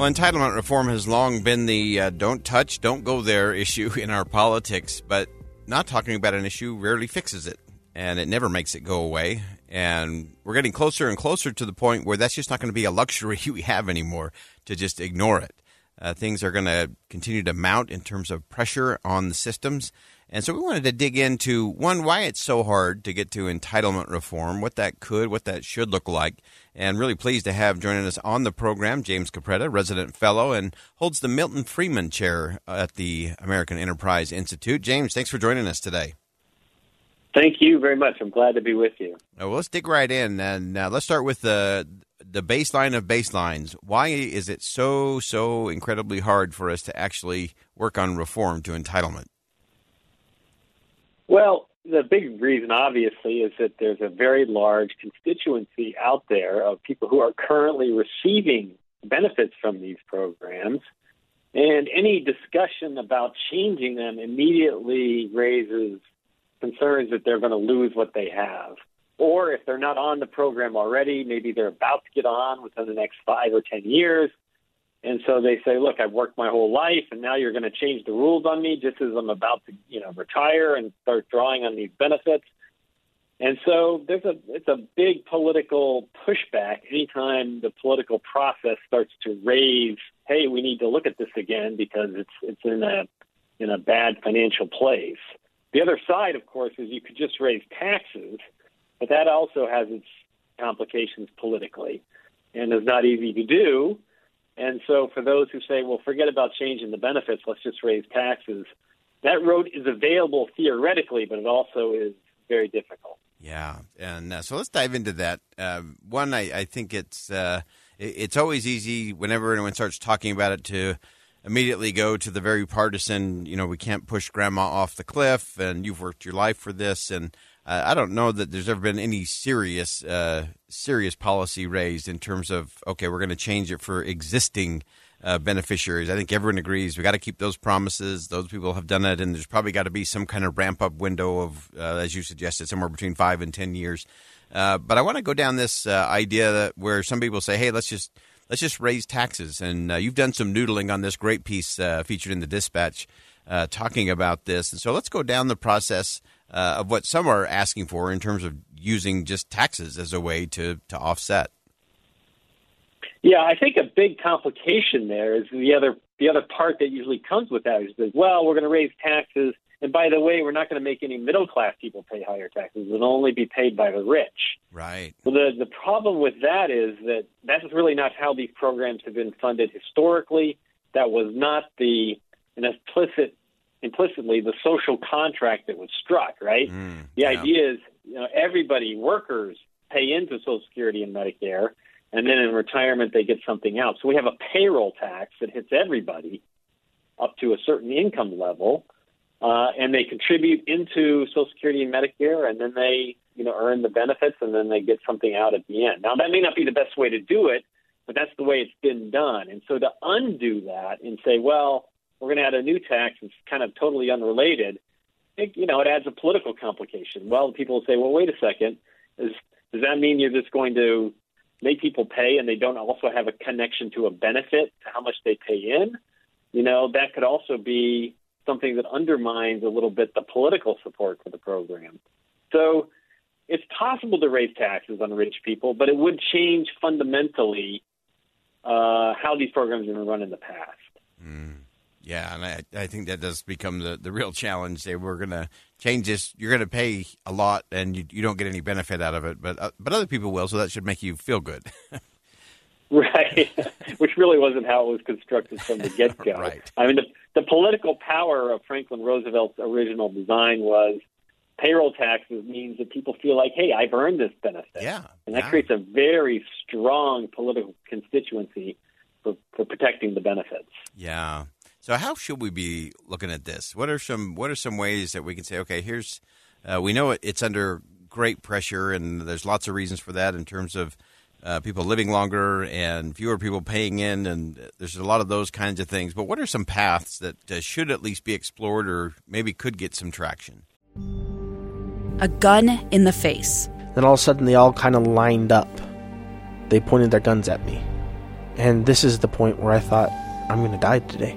Well, entitlement reform has long been the uh, don't touch, don't go there issue in our politics, but not talking about an issue rarely fixes it, and it never makes it go away. And we're getting closer and closer to the point where that's just not going to be a luxury we have anymore to just ignore it. Uh, things are going to continue to mount in terms of pressure on the systems. And so we wanted to dig into one, why it's so hard to get to entitlement reform, what that could, what that should look like. And really pleased to have joining us on the program James Capretta, resident fellow, and holds the Milton Friedman Chair at the American Enterprise Institute. James, thanks for joining us today. Thank you very much. I'm glad to be with you. Uh, well, let's dig right in, and uh, let's start with the the baseline of baselines. Why is it so so incredibly hard for us to actually work on reform to entitlement? Well, the big reason, obviously, is that there's a very large constituency out there of people who are currently receiving benefits from these programs. And any discussion about changing them immediately raises concerns that they're going to lose what they have. Or if they're not on the program already, maybe they're about to get on within the next five or 10 years. And so they say, look, I've worked my whole life and now you're going to change the rules on me just as I'm about to, you know, retire and start drawing on these benefits. And so there's a it's a big political pushback anytime the political process starts to raise, hey, we need to look at this again because it's it's in a in a bad financial place. The other side, of course, is you could just raise taxes, but that also has its complications politically and is not easy to do. And so, for those who say, well, forget about changing the benefits, let's just raise taxes, that road is available theoretically, but it also is very difficult. Yeah, and uh, so let's dive into that. Uh, one, I, I, think it's uh, it's always easy whenever anyone starts talking about it to immediately go to the very partisan. You know, we can't push grandma off the cliff, and you've worked your life for this, and uh, I don't know that there's ever been any serious uh, serious policy raised in terms of okay, we're going to change it for existing uh, beneficiaries. I think everyone agrees we got to keep those promises. Those people have done it, and there's probably got to be some kind of ramp up window of, uh, as you suggested, somewhere between five and ten years. Uh, but I want to go down this uh, idea where some people say, hey, let's just let's just raise taxes, and you've done some noodling on this great piece featured in the Dispatch. talking about this, and so let's go down the process uh, of what some are asking for in terms of using just taxes as a way to, to offset. Yeah, I think a big complication there is the other the other part that usually comes with that is that well, we're going to raise taxes, and by the way, we're not going to make any middle class people pay higher taxes. It'll only be paid by the rich. Right. Well, the the problem with that is that that's really not how these programs have been funded historically. That was not the an implicit implicitly the social contract that was struck, right? Mm, the yeah. idea is, you know, everybody, workers, pay into Social Security and Medicare, and then in retirement they get something out. So we have a payroll tax that hits everybody up to a certain income level, uh, and they contribute into Social Security and Medicare, and then they, you know, earn the benefits, and then they get something out at the end. Now that may not be the best way to do it, but that's the way it's been done. And so to undo that and say, well, we're going to add a new tax that's kind of totally unrelated, it, you know, it adds a political complication. Well, people will say, well, wait a second, is, does that mean you're just going to make people pay and they don't also have a connection to a benefit to how much they pay in? You know, that could also be something that undermines a little bit the political support for the program. So it's possible to raise taxes on rich people, but it would change fundamentally uh, how these programs have been run in the past. Mm. Yeah, and I, I think that does become the, the real challenge. They we're going to change this. You're going to pay a lot, and you, you don't get any benefit out of it, but uh, but other people will. So that should make you feel good. right, which really wasn't how it was constructed from the get go. right. I mean, the, the political power of Franklin Roosevelt's original design was payroll taxes means that people feel like, hey, I've earned this benefit. Yeah, and that yeah. creates a very strong political constituency for, for protecting the benefits. Yeah. So how should we be looking at this? What are some What are some ways that we can say, okay, here's uh, we know it, it's under great pressure, and there's lots of reasons for that in terms of uh, people living longer and fewer people paying in, and there's a lot of those kinds of things. But what are some paths that uh, should at least be explored, or maybe could get some traction? A gun in the face. Then all of a sudden, they all kind of lined up. They pointed their guns at me. And this is the point where I thought, I'm going to die today.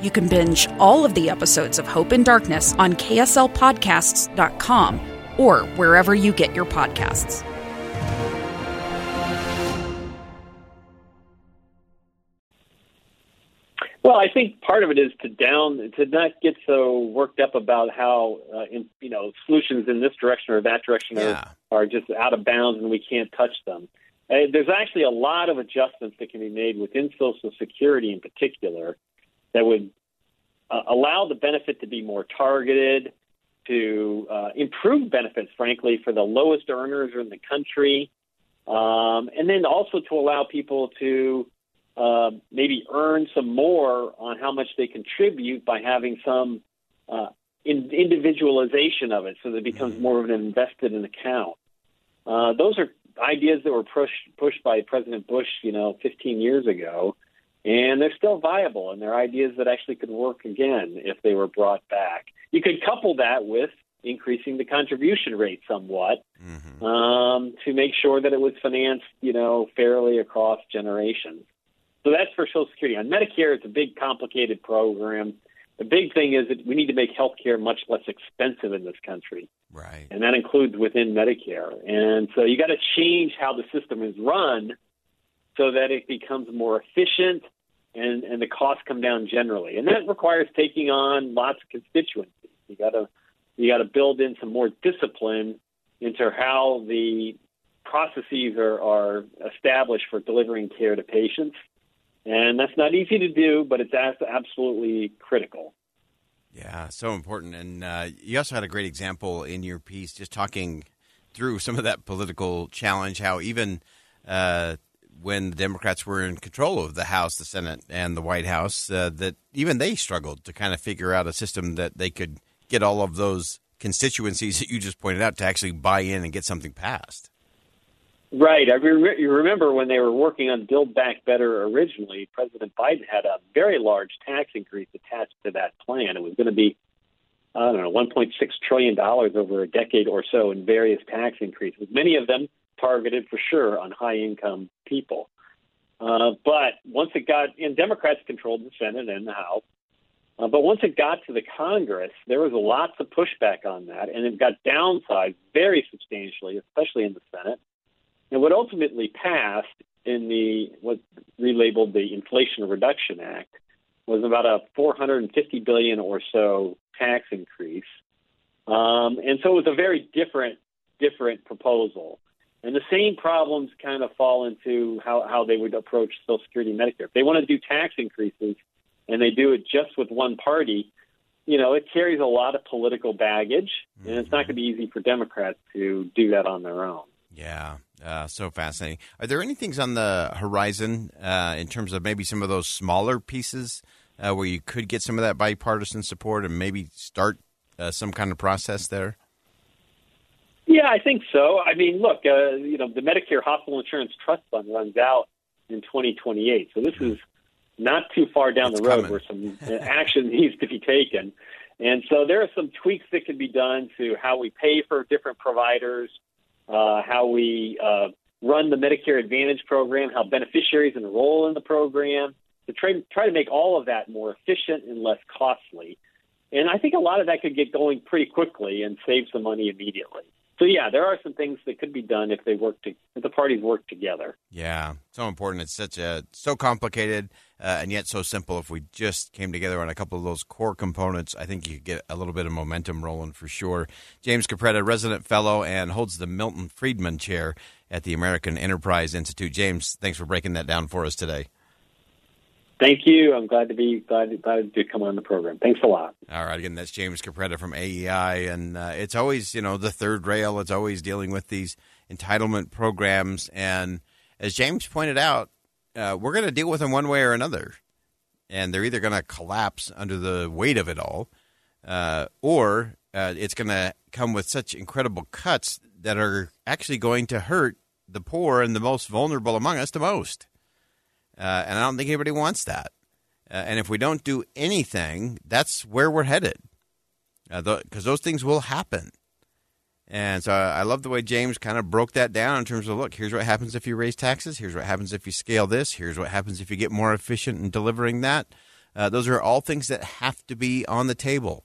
You can binge all of the episodes of Hope and Darkness on KSLPodcasts.com or wherever you get your podcasts. Well, I think part of it is to down to not get so worked up about how uh, in, you know solutions in this direction or that direction Yeah. are, are just out of bounds and we can't touch them. Uh, there's actually a lot of adjustments that can be made within Social Security in particular that would uh, allow the benefit to be more targeted, to uh, improve benefits, frankly, for the lowest earners in the country, um, and then also to allow people to uh, maybe earn some more on how much they contribute by having some uh, in, individualization of it so that it becomes more of an invested in account. Uh, those are ideas that were pushed pushed by President Bush, you know, 15 years ago, and they're still viable, and they're ideas that actually could work again if they were brought back. You could couple that with increasing the contribution rate somewhat Mm-hmm. um, to make sure that it was financed, you know, fairly across generations. So that's for Social Security. On Medicare, it's a big, complicated program. The big thing is that we need to make health care much less expensive in this country, Right. and that includes within Medicare. And so you got to change how the system is run so that it becomes more efficient and, and the costs come down generally. And that requires taking on lots of constituencies. You got to you got to build in some more discipline into how the processes are, are established for delivering care to patients. And that's not easy to do, but it's absolutely critical. Yeah, so important. And uh, you also had a great example in your piece, just talking through some of that political challenge, how even uh, when the Democrats were in control of the House, the Senate, and the White House, uh, that even they struggled to kind of figure out a system that they could get all of those constituencies that you just pointed out to actually buy in and get something passed. Right. I re- you remember when they were working on Build Back Better originally, President Biden had a very large tax increase attached to that plan. It was going to be, I don't know, $1.6 trillion over a decade or so in various tax increases, many of them targeted for sure on high income people. Uh, but once it got, and Democrats controlled the Senate and the House. Uh, but once it got to the Congress, there was lots of pushback on that, and it got downsized very substantially, especially in the Senate. And what ultimately passed in the what relabeled the Inflation Reduction Act was about a 450 billion or so tax increase, um, and so it was a very different different proposal. And the same problems kind of fall into how, how they would approach Social Security and Medicare. If they want to do tax increases and they do it just with one party, you know, it carries a lot of political baggage, and it's not going to be easy for Democrats to do that on their own. Yeah, uh, so fascinating. Are there any things on the horizon uh, in terms of maybe some of those smaller pieces uh, where you could get some of that bipartisan support and maybe start uh, some kind of process there? Yeah, I think so. I mean, look, uh, you know, the Medicare Hospital Insurance Trust Fund runs out in 2028, so this is not too far down It's the road coming. where some action needs to be taken. And so there are some tweaks that can be done to how we pay for different providers, uh, how we uh, run the Medicare Advantage program, how beneficiaries enroll in the program, to try, try to make all of that more efficient and less costly. And I think a lot of that could get going pretty quickly and save some money immediately. So yeah, there are some things that could be done if they work to, if the parties work together. Yeah, so important. It's such a so complicated uh, and yet so simple. If we just came together on a couple of those core components, I think you could get a little bit of momentum rolling for sure. James Capretta, resident fellow, and holds the Milton Friedman Chair at the American Enterprise Institute. James, thanks for breaking that down for us today. Thank you. I'm glad to be glad, glad to come on the program. Thanks a lot. All right, again, that's James Capretta from AEI, and uh, it's always you know the third rail. It's always dealing with these entitlement programs, and as James pointed out, uh, we're going to deal with them one way or another, and they're either going to collapse under the weight of it all, uh, or uh, it's going to come with such incredible cuts that are actually going to hurt the poor and the most vulnerable among us the most. Uh, and I don't think anybody wants that. Uh, and if we don't do anything, that's where we're headed. Because those things will happen. And so I love the way James kind of broke that down in terms of look, here's what happens if you raise taxes. Here's what happens if you scale this. Here's what happens if you get more efficient in delivering that. Uh, those are all things that have to be on the table.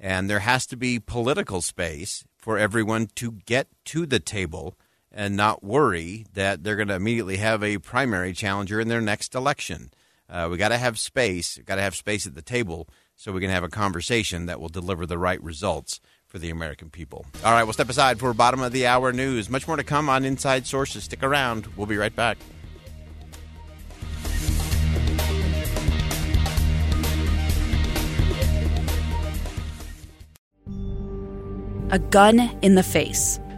And there has to be political space for everyone to get to the table and not worry that they're going to immediately have a primary challenger in their next election. Uh, we got to have space. Got to have space at the table so we can have a conversation that will deliver the right results for the American people. All right, we'll step aside for bottom of the hour news. Much more to come on Inside Sources. Stick around. We'll be right back. A gun in the face.